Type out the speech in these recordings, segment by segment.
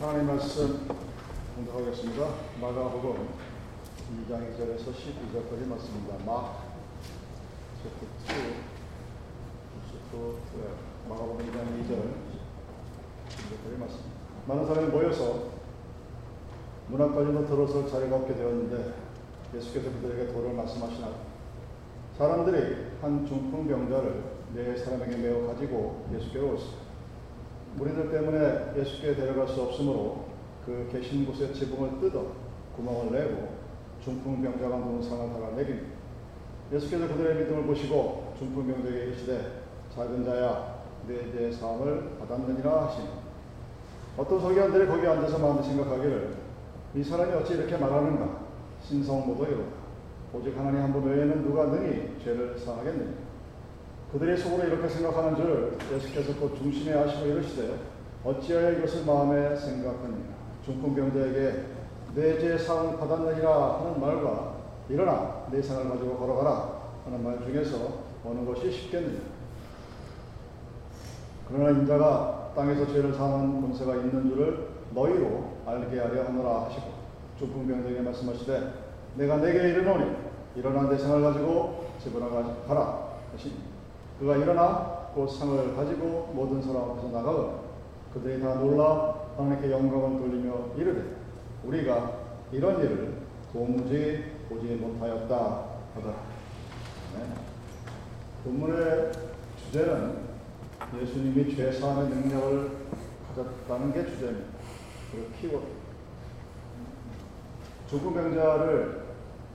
하나님 말씀 공독하겠습니다. 마가복음 2장 2절에서 12절까지 말씀입니다. 마 챕터 2 챕터 마가복음 2장 2절 12절까지 말씀입니다. 많은 사람이 모여서 문 앞까지도 들어설 자리가 없게 되었는데 예수께서 그들에게 도를 말씀하시나 사람들이 한 중풍병자를 네 사람에게 메어 가지고 예수께로 오시다. 무리들 때문에 예수께 데려갈 수 없으므로 그 계신 곳에 지붕을 뜯어 구멍을 내고 중풍병자가 누운 상을 달아내립니다. 예수께서 그들의 믿음을 보시고 중풍병자에게 이르시되 작은 자야 내 죄의 사함을 받았느니라 하시니. 어떤 서기관들이 거기 앉아서 마음에 생각하기를. 이 사람이 어찌 이렇게 말하는가? 신성모도이로다. 오직 하나님 한 분 외에는 누가 능히 죄를 사하겠느냐 그들의 속으로 이렇게 생각하는 줄 예수께서 곧 중심에 하시고 이르시되 어찌하여 이것을 마음에 생각하느냐? 중풍병자에게 내죄 사함을 받았느니라 하는 말과 일어나 내 상을 가지고 걸어가라 하는 말 중에서 어느 것이 쉽겠느냐? 그러나 인자가 땅에서 죄를 사하는 권세가 있는 줄을 너희로 알게 하려 하노라 하시고 중풍병자에게 말씀하시되 내가 내게 이르노니 일어나 내 상을 가지고 집으로 가라 하시니 그가 일어나 곧 상을 가지고 모든 사람 앞에서 나가고 그들이 다 놀라 하나님께 영광을 돌리며 이르되 우리가 이런 일을 도무지 보지 못하였다 하더라. 네. 본문의 주제는 예수님이 죄 사함의 능력을 가졌다는 게 주제입니다. 그리고 키워드. 죽은 병자를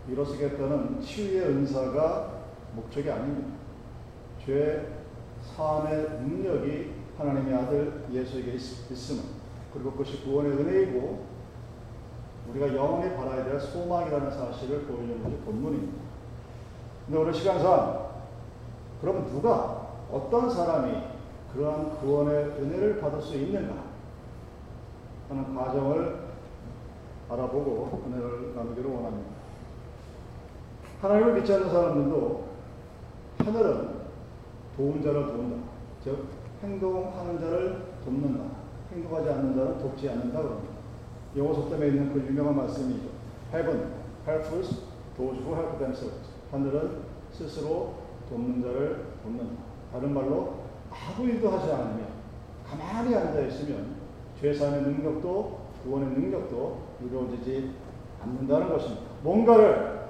일어서겠다는 치유의 은사가 목적이 아닙니다. 죄 사함의 능력이 하나님의 아들 예수에게 있, 있음 그리고 그것이 구원의 은혜이고 우리가 영원히 바라야 될 소망이라는 사실을 보여주는 것이 본문입니다. 근데 오늘 시간상 그럼 누가 어떤 사람이 그러한 구원의 은혜를 받을 수 있는가 하는 과정을 알아보고 은혜를 나누기를 원합니다. 하나님을 믿지 않는 사람들도 하늘은 도운 자를 도운다. 즉 행동하는 자를 돕는다. 행동하지 않는 자는 돕지 않는다 그럽니다. 영어 속담에 있는 그 유명한 말씀이죠. Heaven helps those who help themselves. 하늘은 스스로 돕는 자를 돕는다. 다른 말로 아무 일도 하지 않으면 가만히 앉아 있으면 죄사함의 능력도 구원의 능력도 이루어지지 않는다는 것입니다. 뭔가를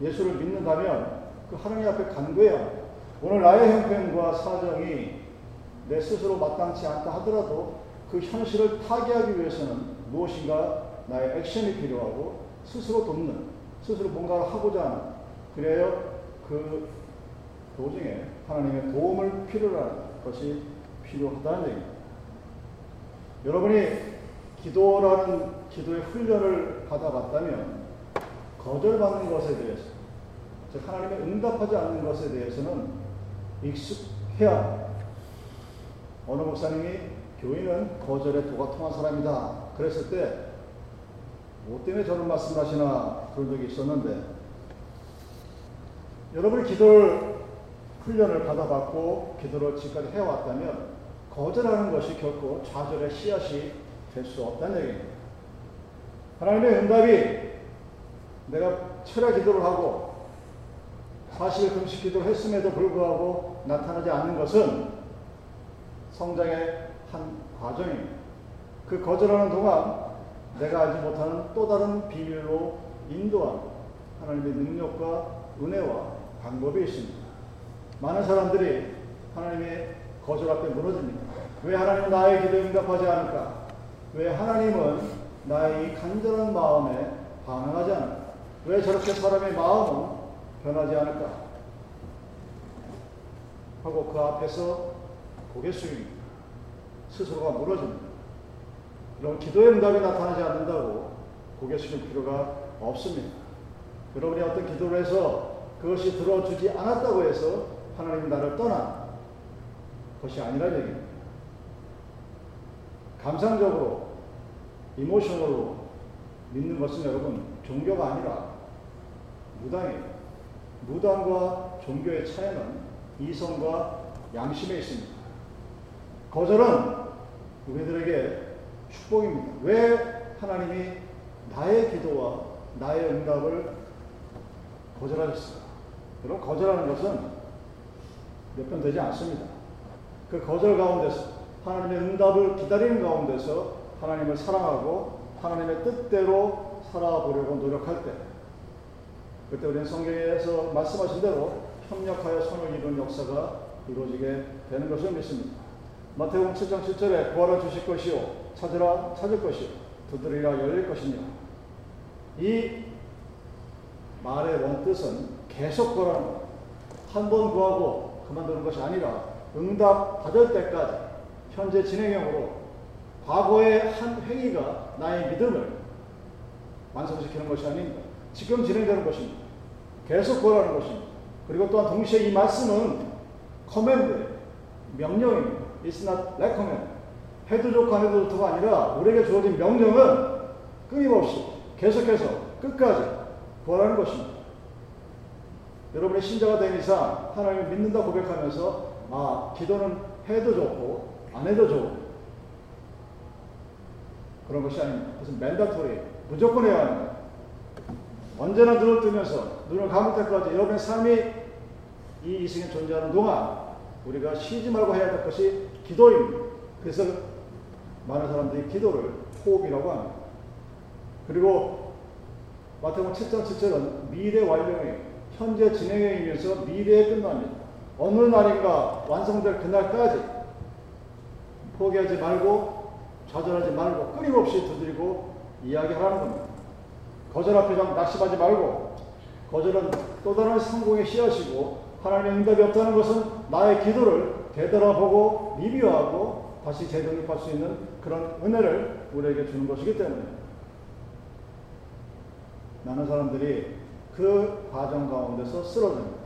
예수를 믿는다면 그 하나님 앞에 간구해야. 오늘 나의 형편과 사정이 내 스스로 마땅치 않다 하더라도 그 현실을 타개하기 위해서는 무엇인가 나의 액션이 필요하고 스스로 돕는, 스스로 뭔가를 하고자 하는, 그래야 그 도중에 하나님의 도움을 필요로 하는 것이 필요하다는 얘기입니다. 여러분이 기도라는 기도의 훈련을 받아봤다면 거절받는 것에 대해서, 즉 하나님의 응답하지 않는 것에 대해서는 익숙해야 어느 목사님이 교인은 거절에 도가 통한 사람이다. 그랬을 때, 뭐 때문에 저런 말씀을 하시나 그런 적이 있었는데, 여러분이 기도를, 훈련을 받아봤고, 기도를 지금까지 해왔다면, 거절하는 것이 결코 좌절의 씨앗이 될 수 없다는 얘기입니다. 하나님의 응답이 내가 철야 기도를 하고, 사실 금식 기도를 했음에도 불구하고 나타나지 않는 것은 성장의 한 과정입니다. 그 거절하는 동안 내가 알지 못하는 또 다른 비밀로 인도한 하나님의 능력과 은혜와 방법이 있습니다. 많은 사람들이 하나님의 거절 앞에 무너집니다. 왜 하나님은 나의 기도에 응답하지 않을까? 왜 하나님은 나의 간절한 마음에 반응하지 않을까? 왜 저렇게 사람의 마음은 변하지 않을까? 하고 그 앞에서 고개 숙입니다. 스스로가 무너집니다. 여러분, 기도의 응답이 나타나지 않는다고 고개 숙일 필요가 없습니다. 여러분이 어떤 기도를 해서 그것이 들어주지 않았다고 해서 하나님이 나를 떠난 것이 아니라는 얘기입니다. 감상적으로, 이모셔널로 믿는 것은 여러분, 종교가 아니라 무당이에요. 무당과 종교의 차이는 이성과 양심에 있습니다. 거절은 우리들에게 축복입니다. 왜 하나님이 나의 기도와 나의 응답을 거절하셨어요? 여러분, 거절하는 것은 몇 번 되지 않습니다. 그 거절 가운데서 하나님의 응답을 기다리는 가운데서 하나님을 사랑하고 하나님의 뜻대로 살아보려고 노력할 때 그때 우리는 성경에서 말씀하신 대로 협력하여 손을 이룬 역사가 이루어지게 되는 것을 믿습니다. 마태복음 7장 7절에 구하라 주실 것이요 찾으라 찾을 것이요 두드리라 열릴 것이며 이 말의 원뜻은 계속 구하라는 것. 한번 구하고 그만두는 것이 아니라 응답 받을 때까지 현재 진행형으로 과거의 한 행위가 나의 믿음을 완성시키는 것이 아닙니다. 지금 진행되는 것입니다. 계속 구하라는 것입니다. 그리고 또한 동시에 이 말씀은 command, 명령입니다. It's not recommend. 해도 좋고 안 해도 좋고가 아니라 우리에게 주어진 명령은 끊임없이 계속해서 끝까지 구하라는 것입니다. 여러분의 신자가 된 이상 하나님을 믿는다 고백하면서 아 기도는 해도 좋고 안 해도 좋고 그런 것이 아닙니다. 무슨 맨다토리 무조건 해야 합니다. 언제나 눈을 뜨면서 눈을 감을 때까지 여러분의 삶이 이 이승에 존재하는 동안 우리가 쉬지 말고 해야 될 것이 기도입니다. 그래서 많은 사람들이 기도를 호흡이라고 합니다. 그리고 마태복음 7장 7절은 미래 완료의 현재 진행에 의해서 미래에 끝납니다. 어느 날인가 완성될 그날까지 포기하지 말고 좌절하지 말고 끊임없이 두드리고 이야기하라는 겁니다. 거절 앞에 좀 낙심하지 말고 거절은 또 다른 성공의 씨앗이고 하나님의 응답이 없다는 것은 나의 기도를 되돌아보고 리뷰하고 다시 재정립할 수 있는 그런 은혜를 우리에게 주는 것이기 때문에 많은 사람들이 그 과정 가운데서 쓰러집니다.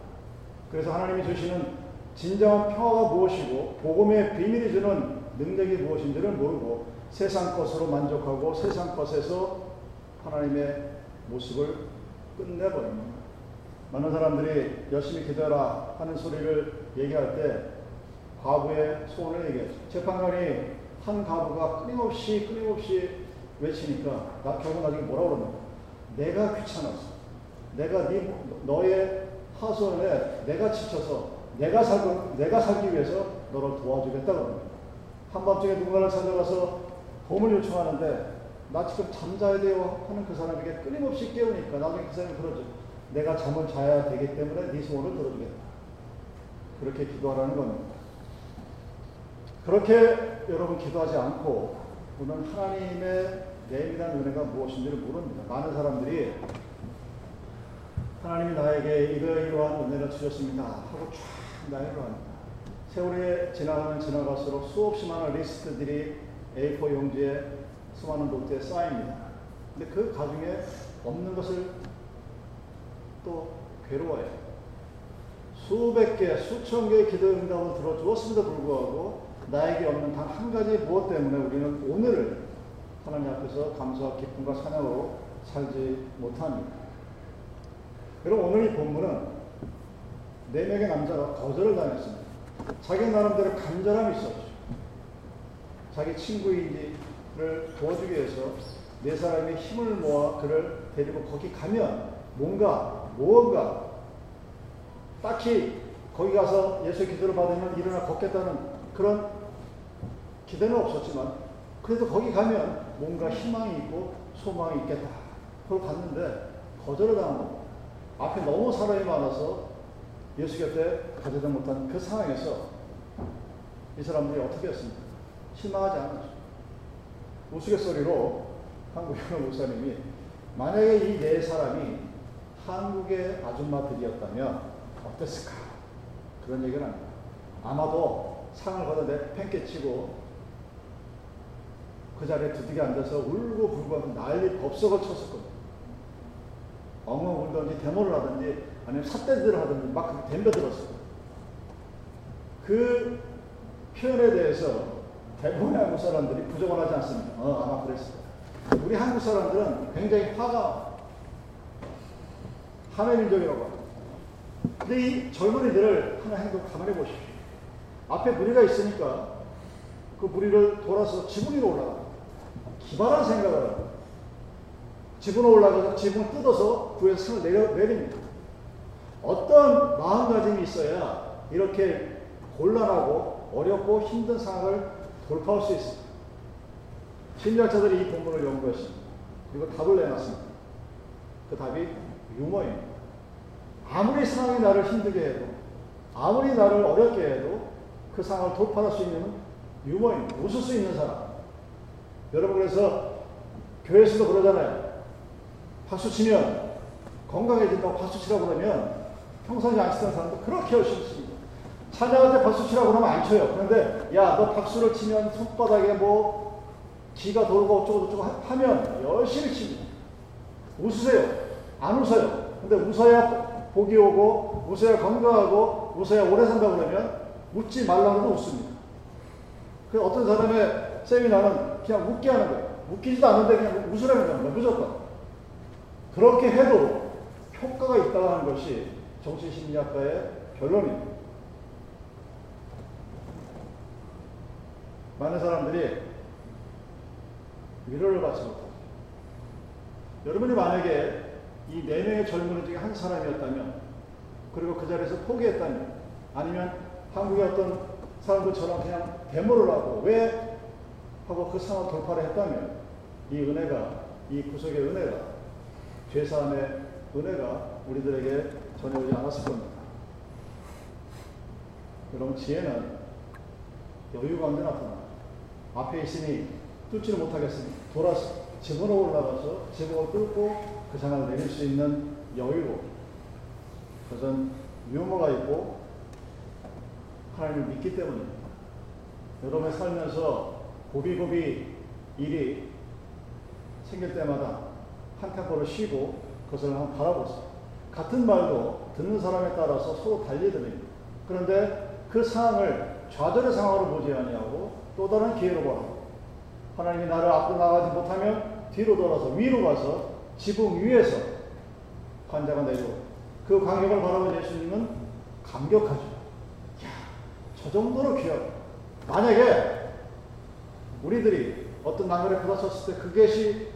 그래서 하나님이 주시는 진정한 평화가 무엇이고 복음의 비밀이 주는 능력이 무엇인지를 모르고 세상 것으로 만족하고 세상 것에서 하나님의 모습을 끝내버립니다. 많은 사람들이 열심히 기도해라 하는 소리를 얘기할 때 과부의 소원을 얘기했죠. 재판관이 한 가부가 끊임없이 끊임없이 외치니까 나 결국 나중에 뭐라고 그러냐 내가 귀찮았어. 내가 네, 너의 하소연에 내가 지쳐서 내가 살고 내가 살기 위해서 너를 도와주겠다고 합니다. 한밤중에 누군가를 찾아가서 도움을 요청하는데 나 지금 잠자야 돼요 하는 그 사람에게 끊임없이 깨우니까 나중에 그 사람이 그러죠. 내가 잠을 자야 되기 때문에 네 소원을 들어주겠다. 그렇게 기도하라는 겁니다. 그렇게 여러분 기도하지 않고 우리는 하나님의 내밀한 은혜가 무엇인지를 모릅니다. 많은 사람들이 하나님이 나에게 이러이러한 은혜를 주셨습니다. 하고 쫙 나열을 합니다. 세월이 지나가면 지나갈수록 수없이 많은 리스트들이 A4 용지에 수많은 노트에 쌓입니다. 근데 그 가중에 없는 것을 또 괴로워해요. 수백 개, 수천 개의 기도 응답을 들어주었음에도 불구하고 나에게 없는 단 한 가지 무엇 때문에 우리는 오늘을 하나님 앞에서 감사와 기쁨과 찬양으로 살지 못합니다. 여러분 오늘 이 본문은 네 명의 남자가 거절을 당했습니다. 자기 나름대로 간절함이 있었죠. 자기 친구인지 를 도와주기 위해서 네 사람이 힘을 모아 그를 데리고 거기 가면 뭔가 무언가 딱히 거기 가서 예수 기도를 받으면 일어나 걷겠다는 그런 기대는 없었지만 그래도 거기 가면 뭔가 희망이 있고 소망이 있겠다. 그걸 갔는데 거절을 겁니다. 앞에 너무 사람이 많아서 예수 곁에 가지도 못한 그 상황에서 이 사람들이 어떻게 했습니까? 실망하지 않았죠. 우스갯소리로 한국 현호 목사님이 만약에 이 네 사람이 한국의 아줌마들이었다면 어땠을까? 그런 얘기를 합니다. 아마도 상을 내 팽개치고 그 자리에 두둑이 앉아서 울고 불고 난리 법석을 쳤을 겁니다. 엉엉 울든지 데모를 하든지 아니면 삿대질을 하든지 막 덤벼들었어요. 그 표현에 대해서 대부분의 한국 사람들이 부정을 하지 않습니다. 어, 아마 그랬을 거예요. 우리 한국 사람들은 굉장히 화가 하의 민족이라고 합니다. 근데 이 젊은이들을 하나 행동 가만히 보십시오. 앞에 무리가 있으니까 그 무리를 돌아서 지붕 위로 올라갑니다. 기발한 생각을 하고 지붕에 올라가서 지붕을 뜯어서 구에서 상을 내려, 내립니다. 어떤 마음가짐이 있어야 이렇게 곤란하고 어렵고 힘든 상황을 돌파할 수 있습니다. 심리학자들이 이 본문을 연구했습니다. 그리고 답을 내놨습니다. 그 답이 유머입니다. 아무리 상황이 나를 힘들게 해도, 아무리 나를 어렵게 해도 그 상황을 돌파할 수 있는 유머입니다. 웃을 수 있는 사람. 여러분 그래서 교회에서도 그러잖아요. 박수 치면 건강해진다고 박수 치라고 그러면 평상시 안 치던 사람도 그렇게 열심히 칩니다. 찬양할 때 박수 치라고 그러면 안 쳐요. 그런데 야 너 박수를 치면 손바닥에 뭐 기가 돌고 어쩌고 저쩌고 하면 열심히 칩니다. 웃으세요. 안 웃어요. 근데 웃어야 복이 오고 웃어야 건강하고 웃어야 오래 산다 그러면 웃지 말라고 웃습니다. 그 어떤 사람의 세미나는 그냥 웃게 하는 거예요. 웃기지도 않는데 그냥 웃으라는 겁니다. 무조건. 그렇게 해도 효과가 있다고 하는 것이 정신심리학과의 결론입니다. 많은 사람들이 위로를 받지 못하죠. 여러분이 만약에 이 네 명의 젊은이 중에 한 사람이었다면, 그리고 그 자리에서 포기했다면, 아니면 한국의 어떤 사람들처럼 그냥 데모를 하고, 왜? 하고 그 상황을 돌파를 했다면, 이 은혜가, 이 구속의 은혜가, 죄사함의 은혜가 우리들에게 전해오지 않았을 겁니다. 여러분, 지혜는 여유 가운데 나타나. 앞에 있으니 뚫지를 못하겠으니 돌아서 집으로 올라가서 집을 뚫고 그 상황을 내릴 수 있는 여유로 그것은 유머가 있고 하나님을 믿기 때문입니다. 여러분의 살면서 고비고비 일이 생길 때마다 한 템포를 쉬고 그것을 한번 바라보세요. 같은 말도 듣는 사람에 따라서 서로 달리더랍니다. 그런데 그 상황을 좌절의 상황으로 보지 아니하고 또 다른 기회로 보라. 하나님이 나를 앞으로 나가지 못하면 뒤로 돌아서 위로 가서 지붕 위에서 환자가 내려 그 광경을 바라본 예수님은 감격하죠. 야, 저 정도로 귀하고 만약에 우리들이 어떤 난간에 부딪혔을 때 그것이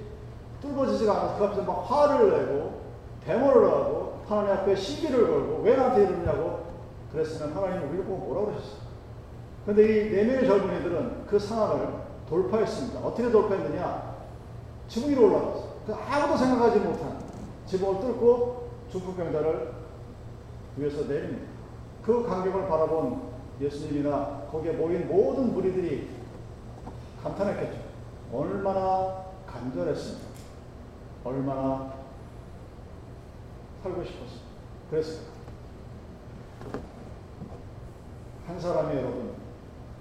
뚫어지지가 않아서 그 앞에서 막 화를 내고 데모를 하고 하나님 앞에 시기를 걸고 왜 나한테 이러냐고 그랬으면 하나님은 우리를 보고 뭐라고 그러셨어요? 그런데 이 네 명의 젊은이들은 그 상황을 돌파했습니다. 어떻게 돌파했느냐? 지붕 위로 올라갔어요. 그 아무도 생각하지 못한 지붕을 뚫고 중풍병자를 위에서 내립니다. 그 간격을 바라본 예수님이나 거기에 모인 모든 무리들이 감탄했겠죠. 얼마나 간절했습니다. 얼마나 살고 싶었습니다. 그래서 한 사람이 여러분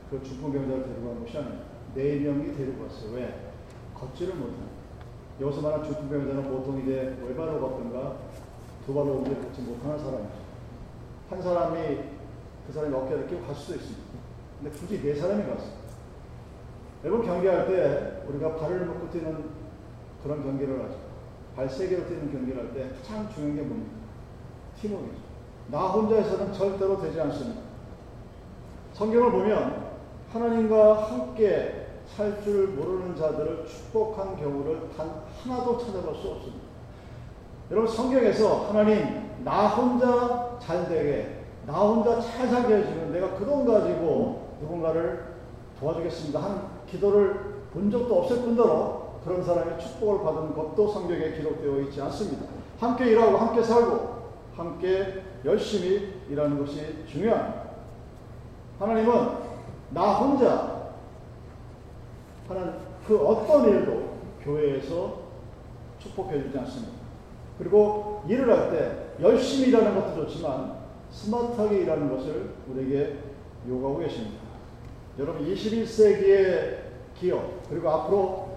그 중풍 병자를 데리고 간 것이 아니에요. 네 명이 데리고 왔어요. 왜? 걷지를 못하는. 여기서 말하는 중풍 병자는 보통 이제 왼발로 걷든가 두 발로 옮겨 걷지 못하는 사람이죠. 한 사람이 그 사람이 어깨를 끼고 갈 수도 있습니다. 근데 굳이 네 사람이 갔어요. 여러분 경기할 때 우리가 발을 묶고 뛰는 그런 경기를 하죠. 발 세 개로 뛰는 경기를 할 때 가장 중요한 게 뭡니까? 팀워크죠. 나 혼자서는 절대로 되지 않습니다. 성경을 보면 하나님과 함께 살 줄 모르는 자들을 축복한 경우를 단 하나도 찾아볼 수 없습니다. 여러분 성경에서 하나님 나 혼자 잘 되게 나 혼자 잘 살게 해주면 내가 그 돈 가지고 누군가를 도와주겠습니다 한 기도를 본 적도 없을 뿐더러 그런 사람이 축복을 받은 것도 성경에 기록되어 있지 않습니다. 함께 일하고 함께 살고 함께 열심히 일하는 것이 중요합니다. 하나님은 나 혼자 하는 그 어떤 일도 교회에서 축복해 주지 않습니다. 그리고 일을 할 때 열심히 일하는 것도 좋지만 스마트하게 일하는 것을 우리에게 요구하고 계십니다. 여러분 21세기의 기업 그리고 앞으로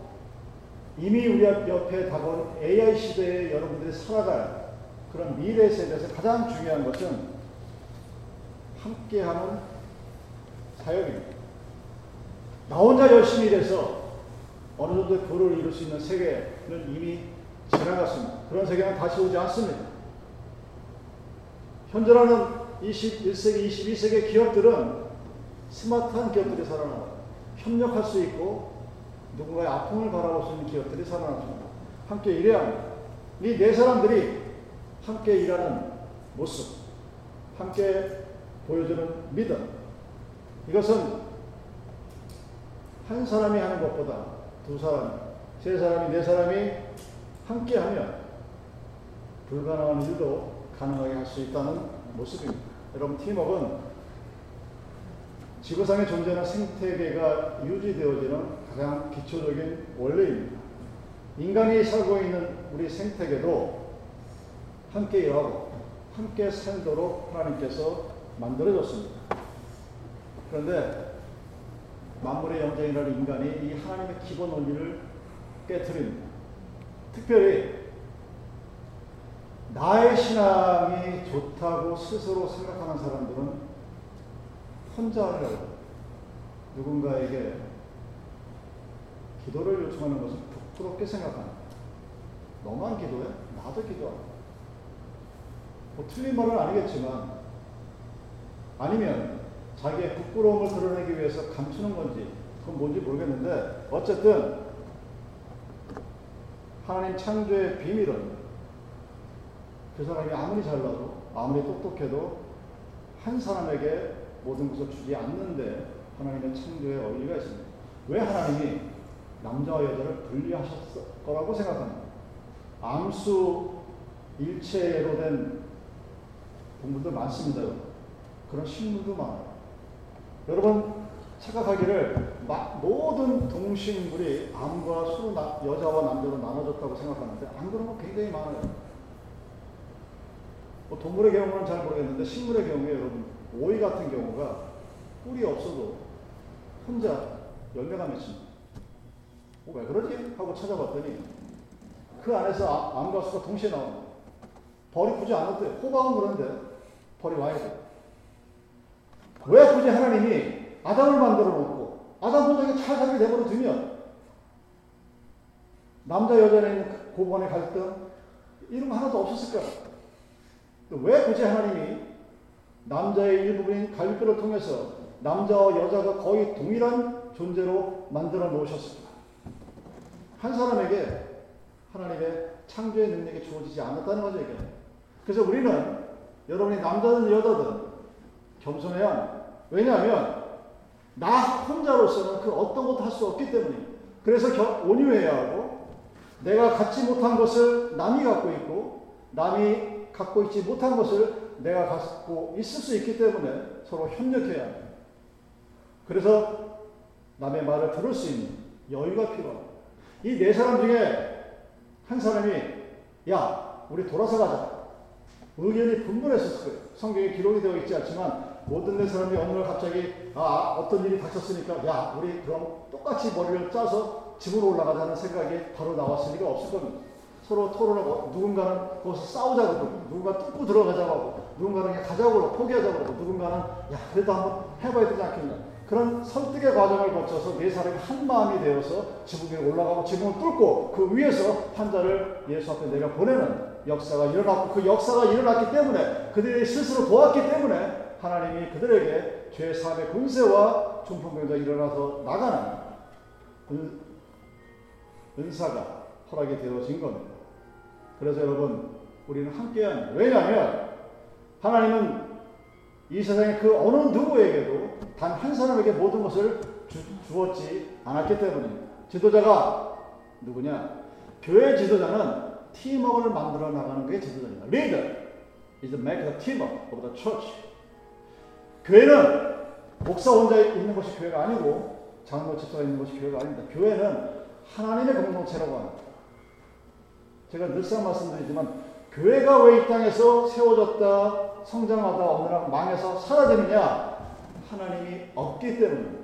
이미 우리 옆에 다가온 AI 시대에 여러분들이 살아갈 그런 미래 세대에서 가장 중요한 것은 함께하는 사역입니다. 나 혼자 열심히 일해서 어느 정도 교를 이룰 수 있는 세계는 이미 지나갔습니다. 그런 세계는 다시 오지 않습니다. 현존하는 21세기, 22세기 기업들은 스마트한 기업들이 살아나고 협력할 수 있고 누군가의 아픔을 바라볼 수 있는 기업들이 살아났습니다. 함께 일해야 합니다. 이 네 사람들이 함께 일하는 모습, 함께 보여주는 믿음. 이것은 한 사람이 하는 것보다 두 사람, 세 사람이, 네 사람이 함께 하면 불가능한 일도 가능하게 할 수 있다는 모습입니다. 여러분, 팀워크는 지구상에 존재하는 생태계가 유지되어지는 가장 기초적인 원리입니다. 인간이 살고 있는 우리 생태계도 함께 일하고 함께 살도록 하나님께서 만들어줬습니다. 그런데 만물의 영장이라는 인간이 이 하나님의 기본 원리를 깨뜨립니다. 특별히 나의 신앙이 좋다고 스스로 생각하는 사람들은 혼자 하려고 누군가에게 기도를 요청하는 것을 부끄럽게 생각합니다. 너만 기도해? 나도 기도하고. 뭐 틀린 말은 아니겠지만 아니면 자기의 부끄러움을 드러내기 위해서 감추는 건지 그건 뭔지 모르겠는데 어쨌든 하나님 창조의 비밀은 그 사람이 아무리 잘나도 아무리 똑똑해도 한 사람에게 모든 것을 주지 않는데 하나님의 창조의 원리가 있습니다. 왜 하나님이 남자와 여자를 분리하셨을 거라고 생각합니다. 암수 일체로 된 동물들 많습니다. 그런 식물도 많아요. 여러분 착각하기를 모든 동식물이 암과 수 여자와 남자로 나눠졌다고 생각하는데 안 그런 거 굉장히 많아요. 뭐 동물의 경우는 잘 모르겠는데 식물의 경우에 여러분 오이 같은 경우가 꿀이 없어도 혼자 열매가 맺힙니다. 어, 왜 그러지? 하고 찾아봤더니 그 안에서 암과 수가 동시에 나옵니다. 벌이 굳이 안 왔대요. 호박은 그런데 벌이 와야 돼. 왜 굳이 하나님이 아담을 만들어 놓고 아담 혼자 잘 살게 내버려 두면 남자 여자는 고번의 갈등 이런 거 하나도 없었을까? 왜 굳이 하나님이 남자의 일부분인 갈비뼈를 통해서 남자와 여자가 거의 동일한 존재로 만들어 놓으셨습니다. 한 사람에게 하나님의 창조의 능력이 주어지지 않았다는 거죠, 이게. 그래서 우리는 여러분이 남자든 여자든 겸손해야 합니다. 왜냐하면 나 혼자로서는 그 어떤 것도 할 수 없기 때문입니다. 그래서 온유해야 하고 내가 갖지 못한 것을 남이 갖고 있고 남이 갖고 있지 못한 것을 내가 갖고 있을 수 있기 때문에 서로 협력해야 합니다. 그래서 남의 말을 들을 수 있는 여유가 필요합니다. 이 네 사람 중에 한 사람이 야 우리 돌아서 가자. 의견이 분분했었을 거예요. 성경에 기록이 되어 있지 않지만 모든 네 사람이 어느 날 갑자기 아 어떤 일이 닥쳤으니까 야 우리 그럼 똑같이 머리를 짜서 집으로 올라가자는 생각이 바로 나왔을 리가 없을 겁니다. 서로 토론하고 누군가는 거기서 싸우자고 그러고 누군가 뚫고 들어가자고 하고 누군가는 가자고 그러고 포기하자고 그러고 누군가는 야 그래도 한번 해봐야 되지 않겠냐 그런 설득의 과정을 거쳐서 네 사람이 한 마음이 되어서 지붕 위에 올라가고 지붕을 뚫고 그 위에서 환자를 예수 앞에 내가 보내는 역사가 일어났고 그 역사가 일어났기 때문에 그들이 스스로 도왔기 때문에 하나님이 그들에게 죄 사함의 군세와 중풍병자 일어나서 나가는 은, 은사가 허락이 되어진 겁니다. 그래서 여러분, 우리는 함께한, 왜냐하면 하나님은 이 세상의 그 어느 누구에게도 단 한 사람에게 모든 것을 주, 주었지 않았기 때문입니다. 지도자가 누구냐? 교회 지도자는 팀워크를 만들어 나가는 게 지도자입니다. Leader is to make the teamwork of the church. 교회는 목사 혼자 있는 것이 교회가 아니고 장로 집사가 있는 것이 교회가 아닙니다. 교회는 하나님의 공동체라고 합니다. 제가 늘상 말씀드리지만 교회가 왜 이 땅에서 세워졌다, 성장하다, 어느 날 망해서 사라지느냐? 하나님이 없기 때문에.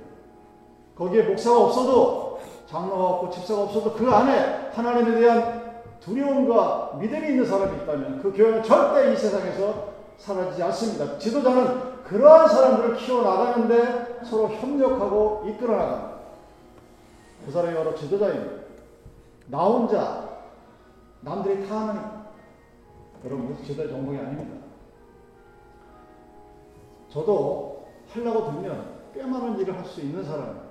거기에 목사가 없어도, 장로가 없고 집사가 없어도 그 안에 하나님에 대한 두려움과 믿음이 있는 사람이 있다면 그 교회는 절대 이 세상에서 사라지지 않습니다. 지도자는 그러한 사람들을 키워나가는데 서로 협력하고 이끌어 나갑니다. 그 사람이 바로 지도자입니다. 나 혼자 남들이 다 하는 여러분 제대 전공이 아닙니다. 저도 하려고 들면 꽤 많은 일을 할 수 있는 사람.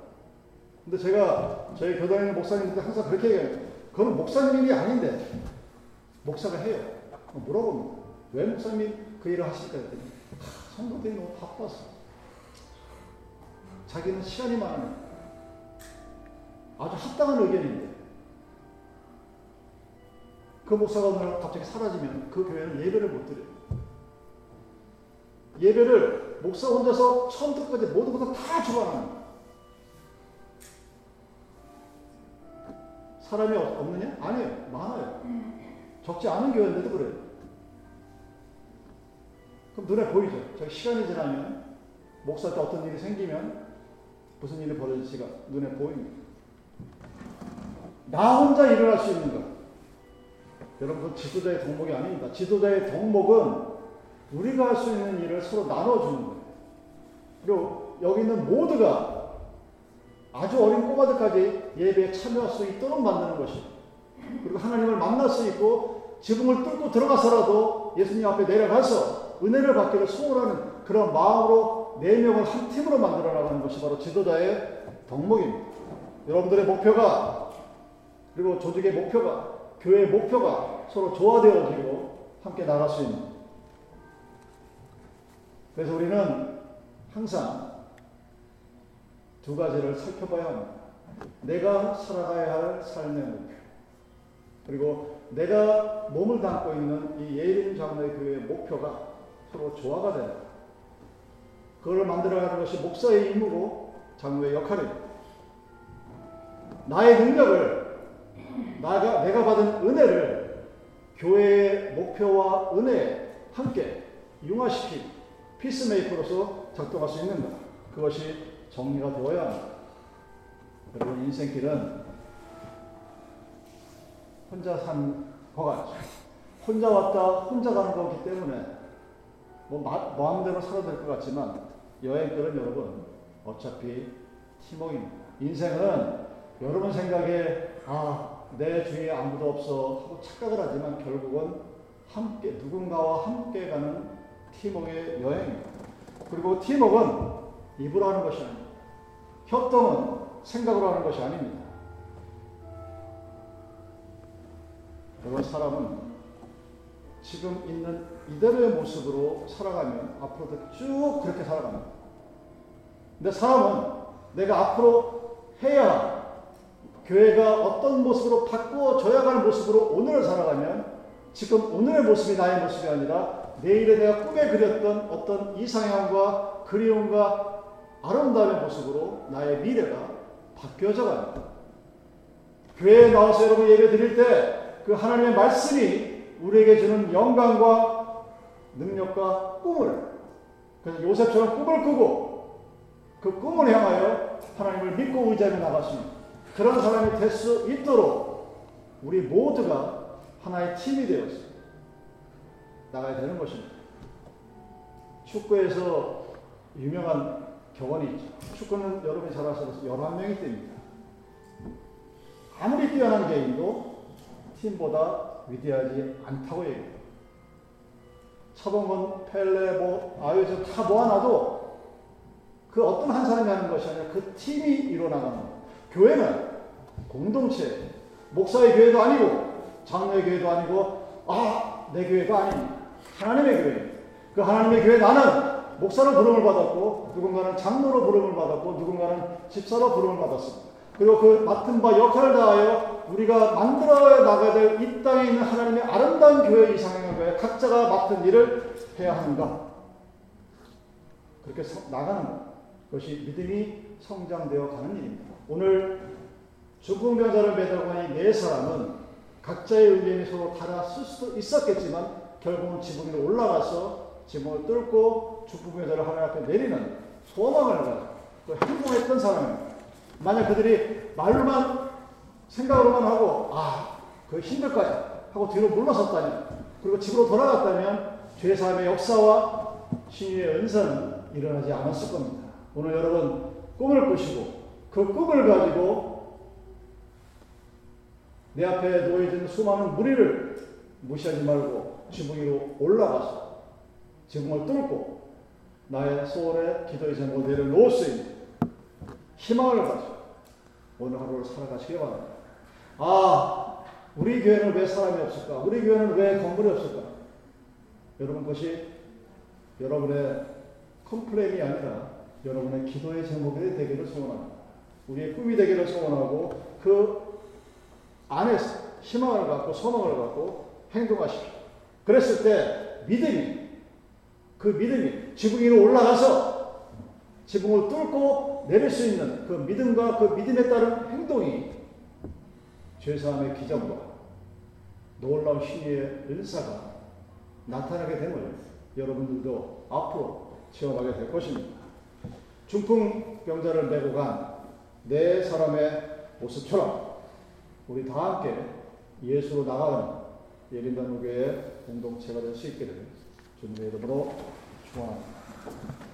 근데 제가 저희 교단에 있는 목사님한테 항상 그렇게 얘기해요. 그건 목사님 일이 아닌데 목사가 해요. 물어봅니다. 왜 목사님이 그 일을 하실까 했더니 성도들이 너무 바빠서 자기는 시간이 많으니 아주 합당한 의견인데 그 목사가 오늘 갑자기 사라지면 그 교회는 예배를 못 드려요. 예배를 목사 혼자서 처음부터 까지 모든 것을 다 주관합니다. 사람이 없느냐? 아니에요. 많아요. 적지 않은 교회인데도 그래요. 그럼 눈에 보이죠. 저기 시간이 지나면 목사한테 어떤 일이 생기면 무슨 일이 벌어질지가 눈에 보입니다. 나 혼자 일어날 수 있는 것. 여러분, 그 지도자의 덕목이 아닙니다. 지도자의 덕목은 우리가 할 수 있는 일을 서로 나눠주는 거예요. 그리고 여기 있는 모두가 아주 어린 꼬마들까지 예배에 참여할 수 있도록 만드는 것이 그리고 하나님을 만날 수 있고 지붕을 뚫고 들어가서라도 예수님 앞에 내려가서 은혜를 받기를 소원하는 그런 마음으로 네 명을 한 팀으로 만들어 나가는 것이 바로 지도자의 덕목입니다. 여러분들의 목표가 그리고 조직의 목표가 교회의 목표가 서로 조화되어지고 함께 나갈 수 있는 그래서 우리는 항상 두 가지를 살펴봐야 합니다. 내가 살아가야 할 삶의 목표. 그리고 내가 몸을 담고 있는 이 예림 장로의 교회의 목표가 서로 조화가 되는 그걸 만들어가는 것이 목사의 임무고 장로의 역할입니다. 나의 능력을 나가 내가 받은 은혜를 교회의 목표와 은혜에 함께 융화시킨 피스메이커로서 작동할 수 있는가? 그것이 정리가 되어야 합니다. 여러분 인생길은 혼자 산 거가 혼자 왔다 혼자 가는 거기 때문에 뭐 마, 마음대로 살아도 될 것 같지만 여행길은 여러분 어차피 팀워크입니다. 인생은 여러분 생각에 아 내 주위에 아무도 없어 하고 착각을 하지만 결국은 함께 누군가와 함께 가는 팀워크의 여행입니다. 그리고 팀워크는 입으로 하는 것이 아닙니다. 협동은 생각으로 하는 것이 아닙니다. 여러분 사람은 지금 있는 이대로의 모습으로 살아가면 앞으로도 쭉 그렇게 살아갑니다. 근데 사람은 내가 앞으로 해야 교회가 어떤 모습으로 바꾸어져야 하는 모습으로 오늘을 살아가면 지금 오늘의 모습이 나의 모습이 아니라 내일에 내가 꿈에 그렸던 어떤 이상향과 그리움과 아름다움의 모습으로 나의 미래가 바뀌어져 갑니다. 교회에 나와서 여러분 예배 드릴 때 그 하나님의 말씀이 우리에게 주는 영광과 능력과 꿈을 그래서 요셉처럼 꿈을 꾸고 그 꿈을 향하여 하나님을 믿고 의지하며 나갔습니다. 그런 사람이 될 수 있도록 우리 모두가 하나의 팀이 되어서 나가야 되는 것입니다. 축구에서 유명한 격언이 있죠. 축구는 여러분이 잘 아셔서 11명이 뜁니다. 아무리 뛰어난 개인도 팀보다 위대하지 않다고 얘기해요. 차범근, 펠레, 뭐, 아유저 다 모아놔도 그 어떤 한 사람이 하는 것이 아니라 그 팀이 이뤄나가는 거예요. 교회는 공동체, 목사의 교회도 아니고, 장로의 교회도 아니고, 아, 내 교회가 아닙니다. 하나님의 교회. 그 하나님의 교회 나는 목사로 부름을 받았고, 누군가는 장로로 부름을 받았고, 누군가는 집사로 부름을 받았습니다. 그리고 그 맡은 바 역할을 다하여 우리가 만들어 나가야 될 이 땅에 있는 하나님의 아름다운 교회 이상의 교회 각자가 맡은 일을 해야 하는가? 그렇게 나가는 것. 그것이 믿음이 성장되어 가는 일입니다. 오늘 중풍병자를 매달고 한 이 네 사람은 각자의 의견이 서로 달았을 수도 있었겠지만 결국은 지붕 위로 올라가서 지붕을 뚫고 중풍병자를 하나님 앞에 내리는 소망을 또 행동했던 사람입니다. 만약 그들이 말로만 생각으로만 하고 아, 그 힘들 거야 하고 뒤로 물러섰다면 그리고 집으로 돌아갔다면 죄사함의 역사와 신유의 은사는 일어나지 않았을 겁니다. 오늘 여러분 꿈을 꾸시고 그 꿈을 가지고 내 앞에 놓여진 수많은 무리를 무시하지 말고 지붕 위로 올라가서 지붕을 뚫고 나의 소원의 기도의 제목을 내려놓을 수 있는 희망을 가지고 오늘 하루를 살아가시기 바랍니다. 아, 우리 교회는 왜 사람이 없을까? 우리 교회는 왜 건물이 없을까? 여러분 그것이 여러분의 complain이 아니라 여러분의 기도의 제목이 되기를 소원합니다. 우리의 꿈이 되기를 소원하고 그 안에서 희망을 갖고 소망을 갖고 행동하십시오. 그랬을 때 믿음이 그 믿음이 지붕 위로 올라가서 지붕을 뚫고 내릴 수 있는 그 믿음과 그 믿음에 따른 행동이 죄사함의 기적과 놀라운 신의 은사가 나타나게 됨을 여러분들도 앞으로 체험하게 될 것입니다. 중풍 병자를 메고 간 네 사람의 모습처럼 우리 다 함께 예수로 나가는 예린단무교의 공동체가 될 수 있기를 주님의 이름으로 축원합니다.